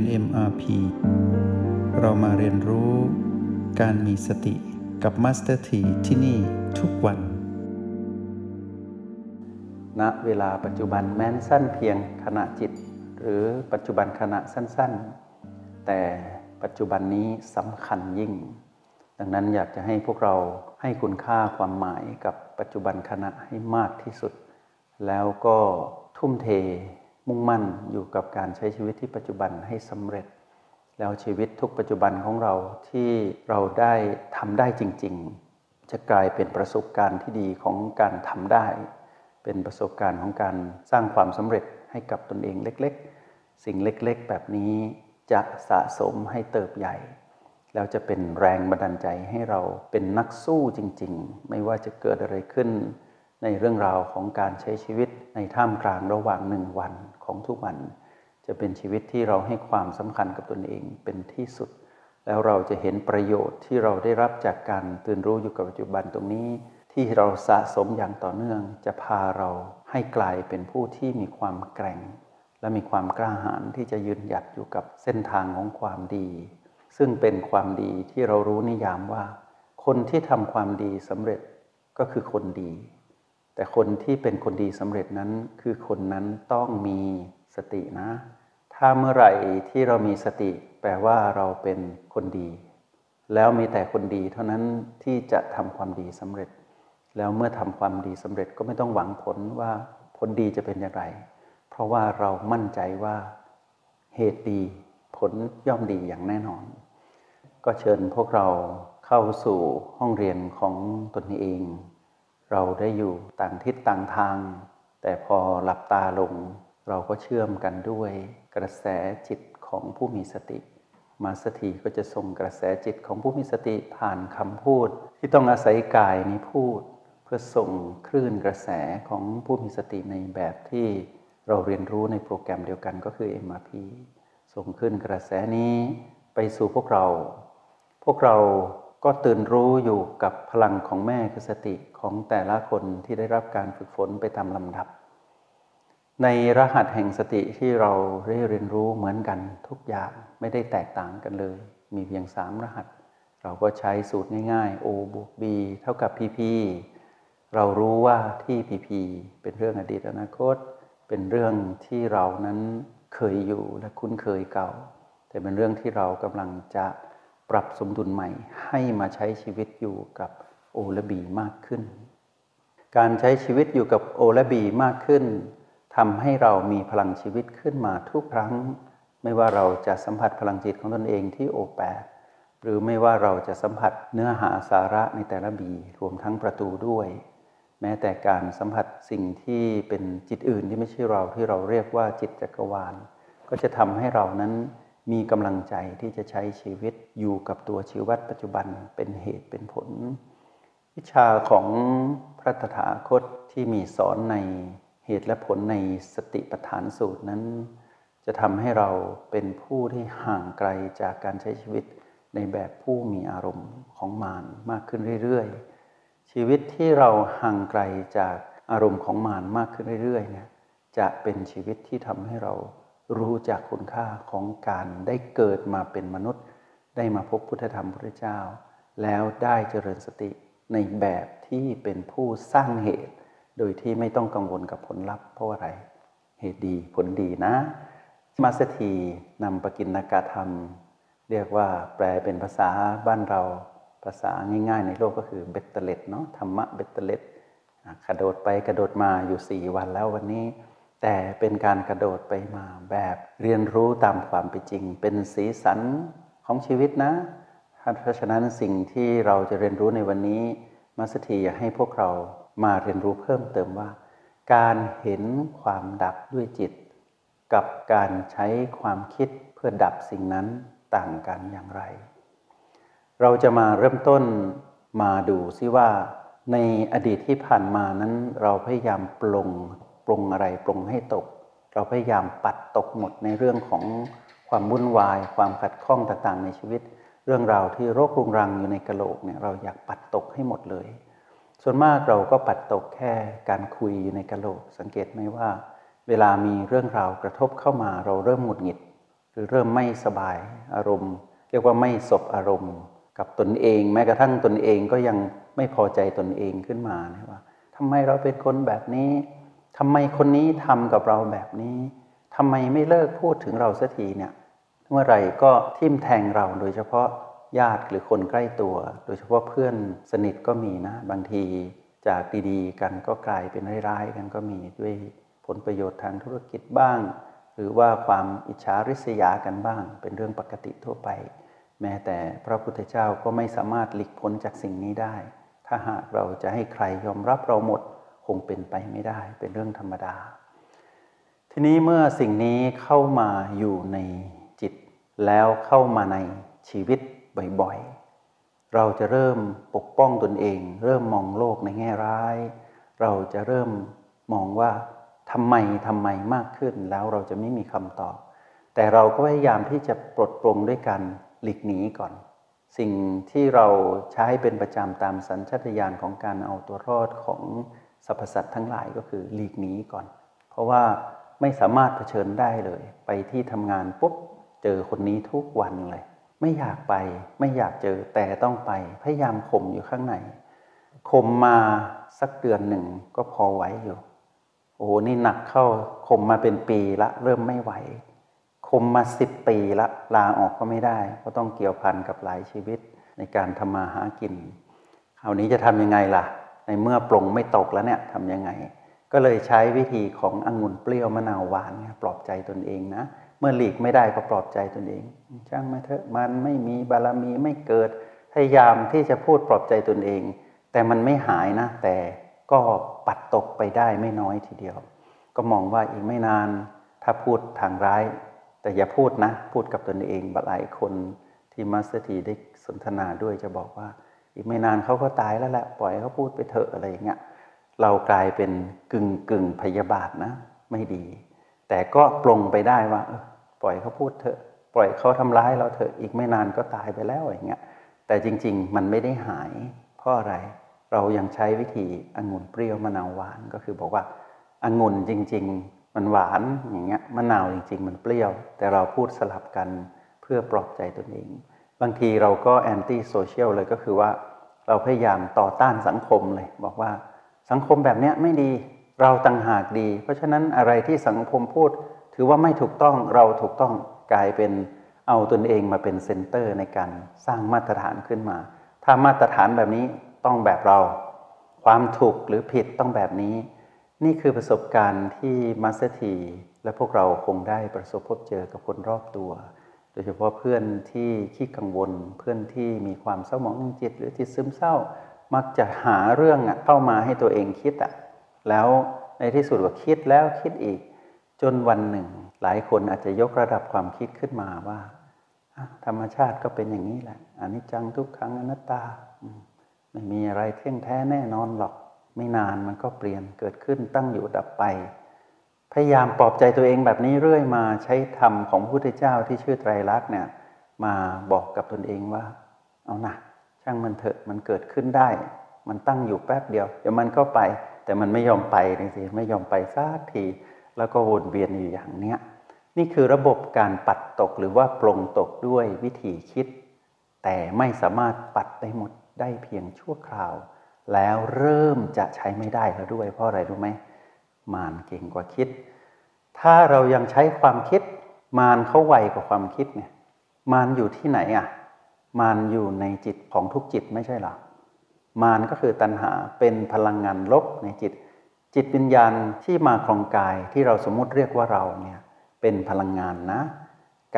น MRP เรามาเรียนรู้การมีสติกับ Master T ที่ที่นี่ทุกวัน ณ เวลาปัจจุบันแม้นสั้นเพียงขณะจิต หรือปัจจุบันขณะสั้น ๆ แต่ปัจจุบันนี้สำคัญยิ่ง ดังนั้นอยากจะให้พวกเราให้คุณค่าความหมายกับปัจจุบันขณะให้มากที่สุด แล้วก็ทุ่มเท มุ่งมั่นอยู่กับการใช้ชีวิตที่ปัจจุบันให้สำเร็จ แล้วชีวิตทุกปัจจุบันของเราที่เราได้ทำได้จริง ๆ จะกลายเป็นประสบการณ์ที่ดีของการทำได้ เป็นประสบการณ์ของการสร้างความสำเร็จให้กับตนเองเล็ก ๆ สิ่งเล็กๆ แบบนี้จะสะสมให้เติบใหญ่แล้วจะเป็นแรงบันดาลใจให้เราเป็นนักสู้จริง ๆ ไม่ว่าจะเกิดอะไรขึ้น ในเรื่องราวของการใช้ชีวิตในท่ามกลางระหว่างหนึ่งวันของทุกวัน จะเป็นชีวิตที่เราให้ความสำคัญกับตนเองเป็นที่สุด แล้วเราจะเห็นประโยชน์ที่เราได้รับจากการตื่นรู้อยู่กับปัจจุบันตรงนี้ ที่เราสะสมอย่างต่อเนื่องจะพาเราให้กลายเป็นผู้ที่มีความแกร่ง และมีความกล้าหาญที่จะยืนหยัดอยู่กับเส้นทางของความดี ซึ่งเป็นความดีที่เรารู้นิยามว่า คนที่ทำความดีสำเร็จก็คือคนดี แต่คนที่เป็นคนดีสำเร็จนั้นคือคนนั้นต้องมีสตินะ ถ้าเมื่อไหร่ที่เรามีสติ แปลว่าเราเป็นคนดี แล้วมีแต่คนดีเท่านั้นที่จะทำความดีสำเร็จ แล้วเมื่อทำความดีสำเร็จก็ไม่ต้องหวังผลว่าผลดีจะเป็นอย่างไร เพราะว่าเรามั่นใจว่าเหตุดีผลย่อมดีอย่างแน่นอน ก็เชิญพวกเราเข้าสู่ห้องเรียนของตนเอง เราได้อยู่ต่างทิศต่างทาง แต่พอหลับตาลง เราก็เชื่อมกันด้วยกระแสจิตของผู้มีสติ มาสถีก็จะส่งกระแสจิตของผู้มีสติผ่านคำพูด ที่ต้องอาศัยกายนี้พูด เพื่อส่งคลื่นกระแสของผู้มีสติในแบบที่เราเรียนรู้ในโปรแกรมเดียวกันก็คือ MRP ส่งขึ้นกระแสนี้ไปสู่พวกเรา พวกเรา ก็ตื่นรู้อยู่กับพลังของแม่คือสติของแต่ละคนที่ได้รับการฝึกฝนไปตามลำดับ ในรหัสแห่งสติที่เราได้เรียนรู้เหมือนกันทุกอย่างไม่ได้แตกต่างกันเลย มีเพียงสามรหัส เราก็ใช้สูตรง่ายๆ O บวก B เท่ากับ PP เรารู้ว่าที่ PP เป็นเรื่องอดีตอนาคต เป็นเรื่องที่เรานั้นเคยอยู่และคุ้นเคยเก่า แต่เป็นเรื่องที่เรากำลังจะ ปรับสมดุลใหม่ให้มาใช้ชีวิตอยู่กับโอและบีมากขึ้น การใช้ชีวิตอยู่กับโอและบีมากขึ้นทำให้เรามีพลังชีวิตขึ้นมาทุกครั้ง ไม่ว่าเราจะสัมผัสพลังจิตของตนเองที่โอแปดหรือไม่ว่าเราจะสัมผัสเนื้อหาสาระในแต่ละบีรวมทั้งประตูด้วย แม้แต่การสัมผัสสิ่งที่เป็นจิตอื่นที่ไม่ใช่เราที่เราเรียกว่าจิตจักรวาล ก็จะทำให้เรานั้น มีกำลังใจที่จะใช้ชีวิตอยู่กับตัวชีวิตปัจจุบันเป็นเหตุเป็นผล วิชาของพระตถาคตที่มีสอนในเหตุและผลในสติปัฏฐานสูตรนั้น จะทำให้เราเป็นผู้ที่ห่างไกลจากการใช้ชีวิตในแบบผู้มีอารมณ์ของมารมากขึ้นเรื่อยๆ ชีวิตที่เราห่างไกลจากอารมณ์ของมารมากขึ้นเรื่อยๆเนี่ยจะเป็นชีวิตที่ทำให้เรา รู้จักคุณค่าของการได้เกิดมาเป็นมนุษย์ ได้มาพบพุทธธรรมพระเจ้า แล้วได้เจริญสติในแบบที่เป็นผู้สร้างเหตุ โดยที่ไม่ต้องกังวลกับผลลัพธ์เพราะอะไร เหตุดีผลดีนะมาสเตอร์ทีนำปกิณกธรรม เรียกว่าแปลเป็นภาษาบ้านเราภาษาง่ายๆ ในโลกก็คือเบ็ดเตล็ดเนาะธรรมะเบ็ดเตล็ดกระโดดไปกระโดดมาอยู่สี่วันแล้ววันนี้ แต่เป็นการกระโดดไปมาแบบเรียนรู้ตามความเป็นจริง เป็นสีสันของชีวิตนะ เพราะฉะนั้นสิ่งที่เราจะเรียนรู้ในวันนี้มาสถีอยากให้พวกเรามาเรียนรู้เพิ่มเติมว่า การเห็นความดับด้วยจิต กับการใช้ความคิดเพื่อดับสิ่งนั้นต่างกันอย่างไร เราจะมาเริ่มต้นมาดูซิว่า ในอดีตที่ผ่านมานั้นเราพยายามปลง รุงอะไรปรุงให้ตก เราพยายามปัดตกหมดในเรื่องของความวุ่นวาย ความขัดข้องต่างๆ ในชีวิต เรื่องราวที่โรครุงรังอยู่ในกระโหลกเนี่ยเราอยากปัดตกให้หมดเลย ส่วนมากเราก็ปัดตกแค่การคุยอยู่ในกระโหลก สังเกตไหมว่า เวลามีเรื่องราวกระทบเข้ามาเราเริ่มหงุดหงิด หรือเริ่มไม่สบายอารมณ์ เรียกว่าไม่สบอารมณ์ กับตนเอง แม้กระทั่งตนเองก็ยังไม่พอใจตนเองขึ้นมานะว่าทำไมเราเป็นคนแบบนี้ ทำไมคนนี้ทำกับเราแบบนี้ทำไมไม่เลิกพูดถึงเราสักทีเนี่ยเมื่อไหร่ก็ทิ่มแทงเราโดยเฉพาะญาติหรือคนใกล้ตัว โดยเฉพาะเพื่อนสนิทก็มีนะ บางทีจากดีๆ กันก็กลายเป็นร้ายๆกันก็มีด้วยผลประโยชน์ทางธุรกิจบ้าง หรือว่าความอิจฉาริษยากันบ้าง เป็นเรื่องปกติทั่วไป แม้แต่พระพุทธเจ้าก็ไม่สามารถหลีกพ้นจากสิ่งนี้ได้ ถ้าหากเราจะให้ใครยอมรับเราหมด งเป็นไปไม่ได้เป็นเรื่องธรรมดา ทีนี้เมื่อสิ่งนี้เข้ามาอยู่ในจิต แล้วเข้ามาในชีวิตบ่อยๆ เราจะเริ่มปกป้องตนเอง เริ่มมองโลกในแง่ร้าย เราจะเริ่มมองว่าทำไมทำไมมากขึ้นแล้วเราจะไม่มีคำตอบ แต่เราก็พยายามที่จะปลดปลงด้วยการหลีกหนีก่อน สิ่งที่เราใช้เป็นประจำตามสัญชาตญาณของการเอาตัวรอดของ สรรพสัตว์ทั้งหลายก็คือหลีกหนีก่อน เพราะว่าไม่สามารถเผชิญได้เลย ไปที่ทำงานปุ๊บเจอคนนี้ทุกวันเลย ไม่อยากไปไม่อยากเจอแต่ต้องไปพยายามข่มอยู่ข้างในข่มมาสักเดือนหนึ่งก็พอไหวอยู่ โอ้โหนี่หนักเข้าข่มมาเป็นปีละ เริ่มไม่ไหวข่มมาสิบปีละลาออกก็ไม่ได้ ก็ต้องเกี่ยวพันกับหลายชีวิตในการทำมาหากินคราวนี้จะทำยังไงล่ะ ในเมื่อปรงไม่ตกแล้วเนี่ยทำยังไง ก็เลยใช้วิธีขององุ่นเปรี้ยวมะนาวหวานปลอบใจตนเองนะ เมื่อหลีกไม่ได้ก็ปลอบใจตนเอง ช่างมาเถอะมันไม่มีบารมีไม่เกิดพยายามที่จะพูดปลอบใจตนเอง แต่มันไม่หายนะ แต่ก็ปัดตกไปได้ไม่น้อยทีเดียว ก็มองว่าอีกไม่นานถ้าพูดทางร้าย แต่อย่าพูดนะ พูดกับตนเองหลายคนที่มัสตีได้สนทนาด้วยจะบอกว่า อีกไม่นานเขาก็ตายแล้วแหละปล่อยเขาพูดไปเถอะอะไรอย่างเงี้ยเรากลายเป็นกึ่งกึ่งพยาบาทนะ ไม่ดี แต่ก็ปรงไปได้ว่าปล่อยเขาพูดเถอะ ปล่อยเขาทำร้ายเราเถอะอีกไม่นานก็ตายไปแล้วอย่างเงี้ยแต่จริง ๆ มันไม่ได้หาย เพราะอะไรเรายังใช้วิธีองุ่นเปรี้ยวมะนาวหวานก็คือบอกว่าองุ่นจริง ๆ มันหวานอย่างเงี้ยมะนาวจริง ๆ มันเปรี้ยว แต่เราพูดสลับกันเพื่อปลอบใจตนเอง บางทีเราก็ anti social เลยก็คือว่าเราพยายามต่อต้านสังคมเลย บอกว่าสังคมแบบนี้ไม่ดีเราต่างหากดี เพราะฉะนั้นอะไรที่สังคมพูด ถือว่าไม่ถูกต้องเราถูกต้องกลายเป็นเอาตนเองมาเป็น center ในการสร้างมาตรฐานขึ้นมา ถ้ามาตรฐานแบบนี้ต้องแบบเรา ความถูกหรือผิดต้องแบบนี้ นี่คือประสบการณ์ที่มาสเตอร์ทีและพวกเราคงได้ประสบพบเจอกับคนรอบตัว โดยเฉพาะเพื่อนที่ขี้กังวล เพื่อนที่มีความเศร้าหมองจิต หรือจิตซึมเศร้า มักจะหาเรื่องเข้ามาให้ตัวเองคิดอะแล้วในที่สุดก็คิดแล้วคิดอีก จนวันหนึ่ง หลายคนอาจจะยกระดับความคิดขึ้นมาว่า ธรรมชาติก็เป็นอย่างนี้แหละอันิจจังทุกครั้งอนัตตาไม่มีอะไรเที่ยงแท้แน่นอนหรอก ไม่นานมันก็เปลี่ยนเกิดขึ้นตั้งอยู่ดับไป พยายามปลอบใจตัวเองแบบนี้เรื่อยมาใช้ธรรมของพระพุทธเจ้าที่ชื่อไตรลักษณ์เนี่ยมาบอกกับตนเองว่า เอานะช่างมันเถอะมันเกิดขึ้นได้ มันตั้งอยู่แป๊บเดียว เดี๋ยวมันก็ไป แต่มันไม่ยอมไปนี่สิไม่ยอมไปสักที แล้วก็วนเวียนอยู่อย่างเนี้ยนี่คือระบบการปัดตกหรือว่าปลงตกด้วยวิธีคิด แต่ไม่สามารถปัดได้หมดได้เพียงชั่วคราว แล้วเริ่มจะใช้ไม่ได้แล้วด้วยเพราะอะไรรู้ไหม มานเก่งกว่าคิด ถ้าเรายังใช้ความคิด มานเขาไวกว่าความคิดไงมานอยู่ที่ไหนอะ มานอยู่ในจิตของทุกจิตไม่ใช่หรอมานก็คือตัณหาเป็นพลังงานลบในจิต จิตวิญญาณที่มาครองกายที่เราสมมุติเรียกว่าเราเนี่ยเป็นพลังงานนะ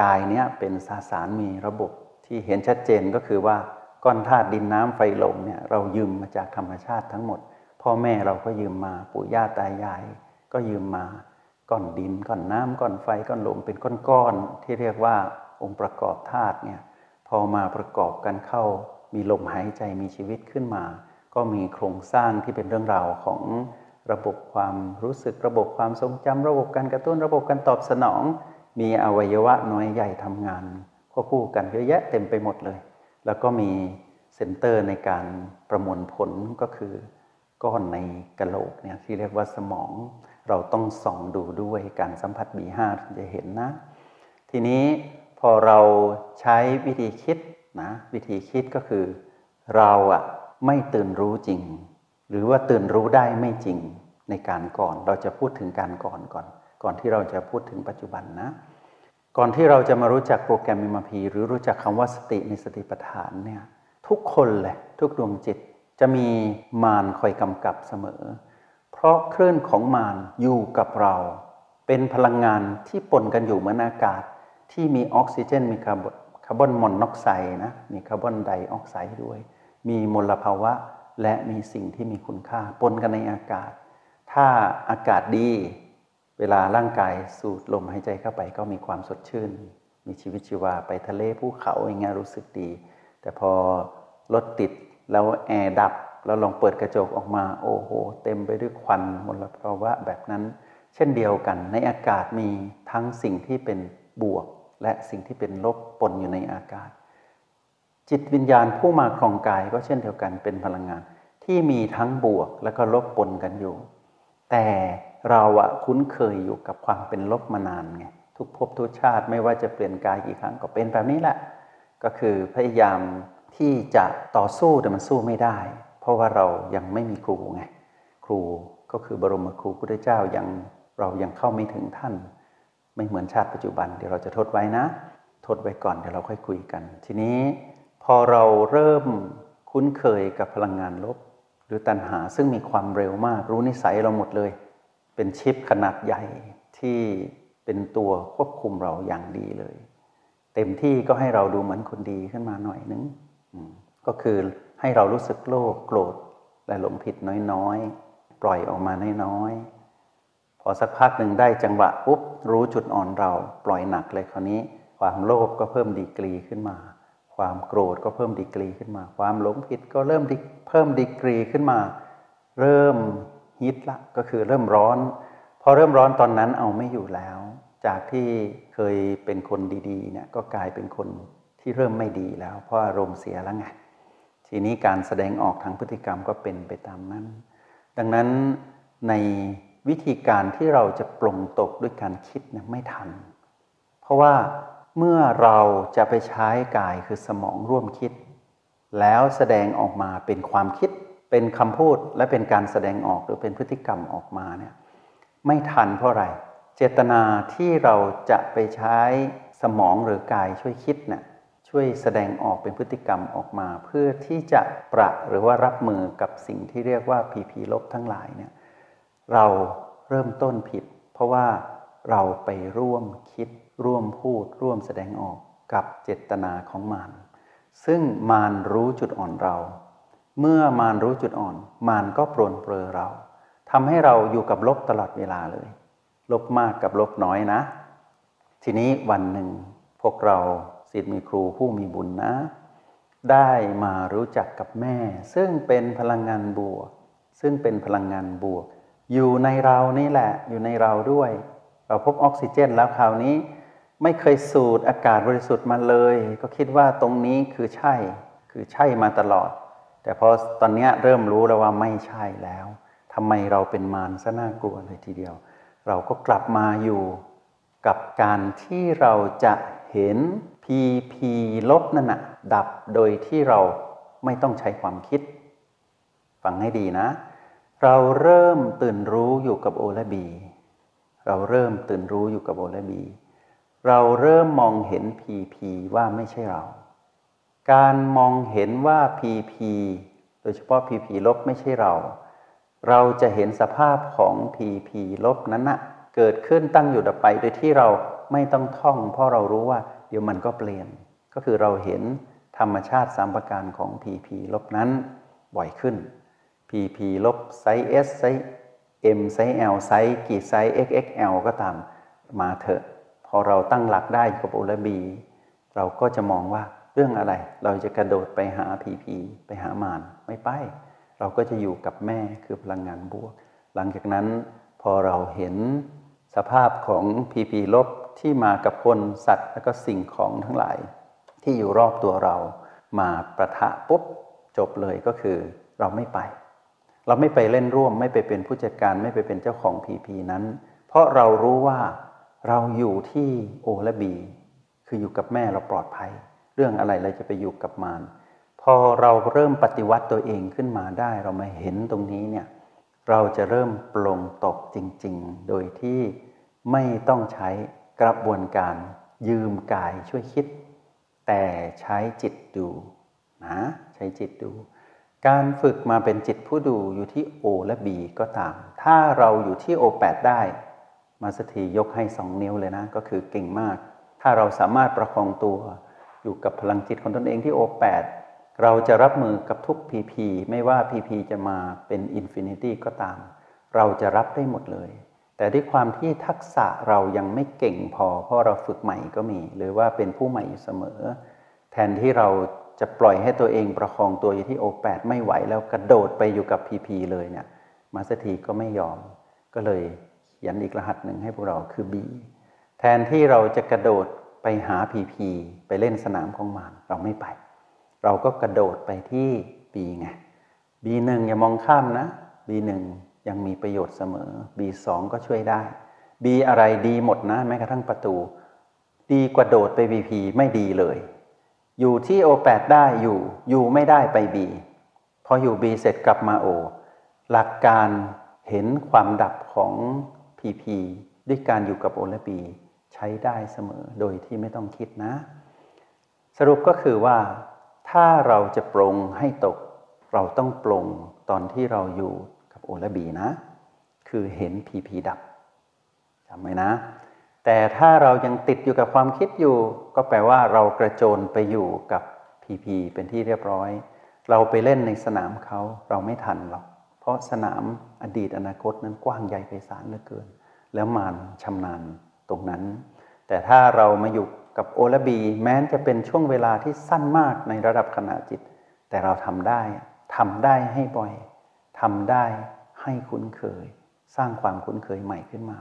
กายเนี้ยเป็นสาสารมีระบบที่เห็นชัดเจนก็คือว่าก้อนธาตุดินน้ำไฟลมเนี่ยเรายืมมาจากธรรมชาติทั้งหมด พ่อแม่เราก็ยืมมาปู่ย่าตายายก็ยืมมาก้อนดินก้อนน้ำก้อนไฟก้อนลมเป็นก้อนๆที่เรียกว่าองค์ประกอบธาตุเนี่ยพอมาประกอบกันเข้า มีลมหายใจมีชีวิตขึ้นมา ก็มีโครงสร้างที่เป็นเรื่องราวของระบบความรู้สึกระบบความทรงจำระบบการกระตุ้นระบบการตอบสนอง มีอวัยวะน้อยใหญ่ทำงานควบคู่กันเยอะแยะเต็มไปหมดเลย แล้วก็มีเซ็นเตอร์ในการประมวลผลก็คือ ก้อนในกระโหลกเนี่ยที่เรียกว่าสมอง เราต้องส่องดูด้วยการสัมผัส B5 ถึงจะเห็นนะ ทีนี้พอเราใช้วิธีคิดนะวิธีคิดก็คือ เราอะไม่ตื่นรู้จริง หรือว่าตื่นรู้ได้ไม่จริงในการก่อนเราจะพูดถึงการก่อนก่อน ก่อนที่เราจะพูดถึงปัจจุบันนะ ก่อนที่เราจะมารู้จักโปรแกรมมิมพีหรือรู้จักคำว่าสติในสติปัฏฐานเนี่ยทุกคนเลยทุกดวงจิต จะมีมารคอยกำกับเสมอ เพราะคลื่นของมารอยู่กับเรา เป็นพลังงานที่ปนกันอยู่เหมือนอากาศ ที่มีออกซิเจน มีคาร์บอนคาร์บอนมอนอกไซด์นะมีคาร์บอนไดออกไซด์ด้วย มีมลภาวะและมีสิ่งที่มีคุณค่าปนกันในอากาศ ถ้าอากาศดี เวลาร่างกายสูดลมหายใจเข้าไปก็มีความสดชื่น มีชีวิตชีวาไปทะเลภูเขาอย่างเงี้ยรู้สึกดี แต่พอรถติด แล้วแอร์ดับแล้วลองเปิดกระจกออกมาโอ้โห เต็มไปด้วยควันมลภาวะแบบนั้น เช่นเดียวกันในอากาศมีทั้งสิ่งที่เป็นบวก และสิ่งที่เป็นลบปนอยู่ในอากาศ จิตวิญญาณผู้มาครองกายก็เช่นเดียวกันเป็นพลังงาน ที่มีทั้งบวกและก็ลบปนกันอยู่ แต่เราอะคุ้นเคยอยู่กับความเป็นลบมานานไงทุกภพทุกชาติไม่ว่าจะเปลี่ยนกายกี่ครั้งก็เป็นแบบนี้แหละ ก็คือพยายาม ที่จะต่อสู้แต่มันสู้ไม่ได้ เพราะว่าเรายังไม่มีครูไงครูก็คือบรมครูพุทธเจ้ายังเรายังเข้าไม่ถึงท่าน ไม่เหมือนชาติปัจจุบันเดี๋ยวเราจะทดไว้นะ ทดไว้ก่อนเดี๋ยวเราค่อยคุยกัน ทีนี้พอเราเริ่มคุ้นเคยกับพลังงานลบ หรือตัณหาซึ่งมีความเร็วมาก รู้นิสัยเราหมดเลย เป็นชิปขนาดใหญ่ที่เป็นตัวควบคุมเราอย่างดีเลย เต็มที่ก็ให้เราดูเหมือนคนดีขึ้นมาหน่อยนึง ก็คือให้เรารู้สึกโลภโกรธและหลงผิดน้อยๆ ปล่อยออกมาน้อยๆ พอสักพักหนึ่งได้จังหวะปุ๊บรู้จุดอ่อนเราปล่อยหนักเลยคราวนี้ ความโลภก็เพิ่มดีกรีขึ้นมา ความโกรธก็เพิ่มดีกรีขึ้นมา ความหลงผิดก็เริ่มเพิ่มดีกรีขึ้นมา เริ่มฮิตละก็คือเริ่มร้อน พอเริ่มร้อนตอนนั้นเอาไม่อยู่แล้ว จากที่เคยเป็นคนดีๆเนี่ยก็กลายเป็นคน ที่เริ่มไม่ดีแล้ว เพราะอารมณ์เสียแล้วไงทีนี้การแสดงออกทางพฤติกรรมก็เป็นไปตามนั้น ดังนั้นในวิธีการที่เราจะปลงตกด้วยการคิดเนี่ยไม่ทัน เพราะว่าเมื่อเราจะไปใช้กายคือสมองร่วมคิด แล้วแสดงออกมาเป็นความคิด เป็นคำพูดและเป็นการแสดงออกหรือเป็นพฤติกรรมออกมาเนี่ยไม่ทันเพราะอะไร เจตนาที่เราจะไปใช้สมองหรือกายช่วยคิดเนี่ย ช่วยแสดงออกเป็นพฤติกรรมออกมา เพื่อที่จะประหรือว่ารับมือกับสิ่งที่เรียกว่าผีผีลบทั้งหลายเนี่ยเราเริ่มต้นผิด เพราะว่าเราไปร่วมคิดร่วมพูด ร่วมแสดงออกกับเจตนาของมารซึ่งมารรู้จุดอ่อนเรา เมื่อมารรู้จุดอ่อน มารก็ปรนเปรอเราทำให้เราอยู่กับลบตลอดเวลาเลย ลบมากกับลบน้อยนะ ทีนี้วันหนึ่งพวกเรา สิทธิ์มีครูผู้มีบุญนะ ได้มารู้จักกับแม่ ซึ่งเป็นพลังงานบวก ซึ่งเป็นพลังงานบวก อยู่ในเรานี่แหละ อยู่ในเราด้วย เราพบออกซิเจนแล้วคราวนี้ ไม่เคยสูดอากาศบริสุทธิ์มาเลย ก็คิดว่าตรงนี้คือใช่ คือใช่มาตลอด แต่พอตอนนี้เริ่มรู้แล้วว่าไม่ใช่แล้วทำไมเราเป็นมารซะน่ากลัวเลยทีเดียว เราก็กลับมาอยู่กับการที่เราจะเห็น PP ลบนั่นนะดับโดยที่เราไม่ต้องใช้ความคิด ฟังให้ดีนะ เราเริ่มตื่นรู้อยู่กับโอและบี เราเริ่มตื่นรู้อยู่กับโอและบี เราเริ่มมองเห็น PP ว่าไม่ใช่เรา การมองเห็นว่า PP โดยเฉพาะ PP ลบไม่ใช่เรา เราจะเห็นสภาพของ PP ลบนั้นน่ะเกิดขึ้นตั้งอยู่ดับไปโดยที่เราไม่ต้องท่อง เพราะเรารู้ว่า เดี๋ยวมันก็เปลี่ยน ก็คือเราเห็นธรรมชาติสามประการของ PP ลบนั้นบ่อยขึ้น PP ลบ size S size M size L size กี่ size XXL ก็ตามมาเถอะ พอเราตั้งหลักได้กับ O และ B เราก็จะมองว่าเรื่องอะไร เราจะกระโดดไปหา PP ไปหามารไม่ไป เราก็จะอยู่กับแม่คือพลังงานบวก หลังจากนั้นพอเราเห็นสภาพของ PP ลบ ที่มากับคนสัตว์ และก็สิ่งของทั้งหลาย ที่อยู่รอบตัวเรามาประทะปุ๊บจบเลยก็คือเราไม่ไป เราไม่ไปเล่นร่วม ไม่ไปเป็นผู้จัดการไม่ไปเป็นเจ้าของพีพีนั้น เพราะเรารู้ว่าเราอยู่ที่โอและบี คืออยู่กับแม่เราปลอดภัย เรื่องอะไรเราจะไปอยู่กับมารพอเราเริ่มปฏิวัติตัวเองขึ้นมาได้เรามาเห็นตรงนี้เนี่ยเราจะเริ่มปลงตกจริง ๆ โดยที่ไม่ต้องใช้ กระบวนการยืมกายช่วยคิด แต่ใช้จิตดูนะใช้จิตดู การฝึกมาเป็นจิตผู้ดูอยู่ที่ O และ B ก็ตาม ถ้าเราอยู่ที่ O8 ได้ มาสถียกให้สองนิ้วเลยนะ ก็คือเก่งมาก ถ้าเราสามารถประคองตัว อยู่กับพลังจิตของตนเองที่ O8 เราจะรับมือกับทุก PP ไม่ว่า PP จะมาเป็น Infinity ก็ตาม เราจะรับได้หมดเลย แต่ด้วยความที่ทักษะเรายังไม่เก่งพอ เพราะเราฝึกใหม่ก็มี หรือว่าเป็นผู้ใหม่อยู่เสมอ แทนที่เราจะปล่อยให้ตัวเองประคองตัวอยู่ที่ O8 ไม่ไหวแล้วกระโดดไปอยู่กับ PP เลยเนี่ยมาสถีก็ไม่ยอม ก็เลยเขียนอีกรหัสหนึ่งให้พวกเราคือ B แทนที่เราจะกระโดดไปหา PP ไปเล่นสนามของมารเราไม่ไป เราก็กระโดดไปที่ B ไง B1 อย่ามองข้ามนะ B1 ยังมีประโยชน์เสมอ B2 ก็ช่วยได้ B อะไรดีหมดนะแม้กระทั่งประตู ดีกว่าโดดไป BP ไม่ดีเลย อยู่ที่ O8 ได้อยู่ อยู่ไม่ได้ไป B พออยู่ B เสร็จกลับมา O หลักการเห็นความดับของ PP ด้วยการอยู่กับ O และ B ใช้ได้เสมอโดยที่ไม่ต้องคิดนะ สรุปก็คือว่า ถ้าเราจะปรงให้ตก เราต้องปรงตอนที่เราอยู่ โอและบีนะ คือเห็นผีผีดับจำไว้นะ แต่ถ้าเรายังติดอยู่กับความคิดอยู่ ก็แปลว่าเรากระโจนไปอยู่กับผีผีเป็นที่เรียบร้อย เราไปเล่นในสนามเขาเราไม่ทันหรอก เพราะสนามอดีตอนาคตนั้นกว้างใหญ่ไพศาลเหลือเกิน แล้วมานชำนาญตรงนั้น แต่ถ้าเรามาอยู่กับโอและบี แม้จะเป็นช่วงเวลาที่สั้นมากในระดับขณะจิต แต่เราทำได้ทำได้ให้บ่อย ทำได้ให้คุ้นเคย สร้างความคุ้นเคยใหม่ขึ้นมา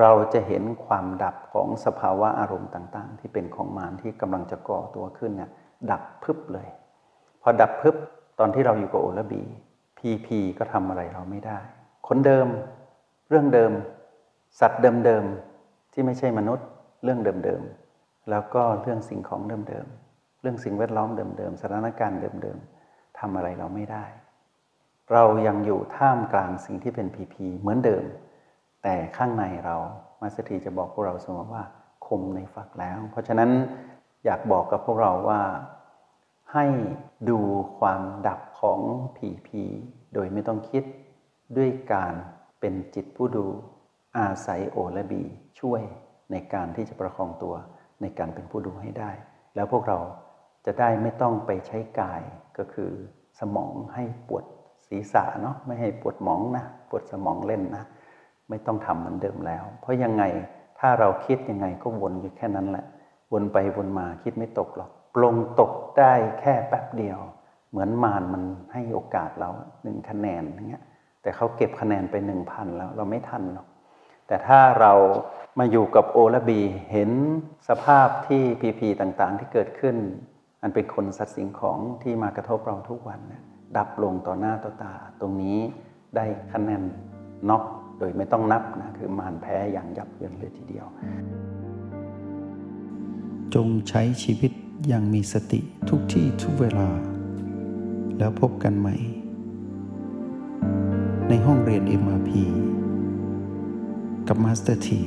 เราจะเห็นความดับของสภาวะอารมณ์ต่าง ๆ ที่เป็นของมารที่กำลังจะก่อตัวขึ้นเนี่ยดับพึบเลย พอดับพึบตอนที่เราอยู่กับโอและบีพีพีก็ทำอะไรเราไม่ได้ คนเดิม เรื่องเดิม สัตว์เดิมๆที่ไม่ใช่มนุษย์ เรื่องเดิมๆแล้วก็เรื่องสิ่งของเดิมๆเรื่องสิ่งแวดล้อมเดิมๆสถานการณ์เดิมๆทำอะไรเราไม่ได้ เรายังอยู่ท่ามกลางสิ่งที่เป็นพีพีเหมือนเดิม แต่ข้างในเรามาสถีจะบอกพวกเราเสมอว่าคมในฝักแล้ว เพราะฉะนั้นอยากบอกกับพวกเราว่า ให้ดูความดับของผีพีโดยไม่ต้องคิดด้วยการเป็นจิตผู้ดูอาศัยโอและบีช่วยในการที่จะประคองตัวในการเป็นผู้ดูให้ได้ แล้วพวกเราจะได้ไม่ต้องไปใช้กายก็คือสมองให้ปวด ศีรษะเนาะไม่ให้ปวดหมองนะปวดสมองเล่นนะ ไม่ต้องทำเหมือนเดิมแล้ว เพราะยังไงถ้าเราคิดยังไงก็วนอยู่แค่นั้นแหละ วนไปวนมาคิดไม่ตกหรอกปลงตกได้แค่แป๊บเดียว เหมือนมารมันให้โอกาสเราหนึ่งคะแนนอย่างเงี้ยแต่เขาเก็บคะแนนไปหนึ่งพันแล้วเราไม่ทันหรอกแต่ถ้าเรามาอยู่กับโอและบีเห็นสภาพที่พีพีต่างๆ ที่เกิดขึ้น อันเป็นคนสัตว์สิ่งของที่มากระทบเราทุกวันน ดับลงต่อหน้าต่อตา ตรงนี้ได้คะแนนน็อกโดยไม่ต้องนับนะคือมานแพ้อย่างยับเยินเลยทีเดียว จงใช้ชีวิตอย่างมีสติทุกที่ทุกเวลา แล้วพบกันใหม่ ในห้องเรียน MRP กับมาสเตอร์ที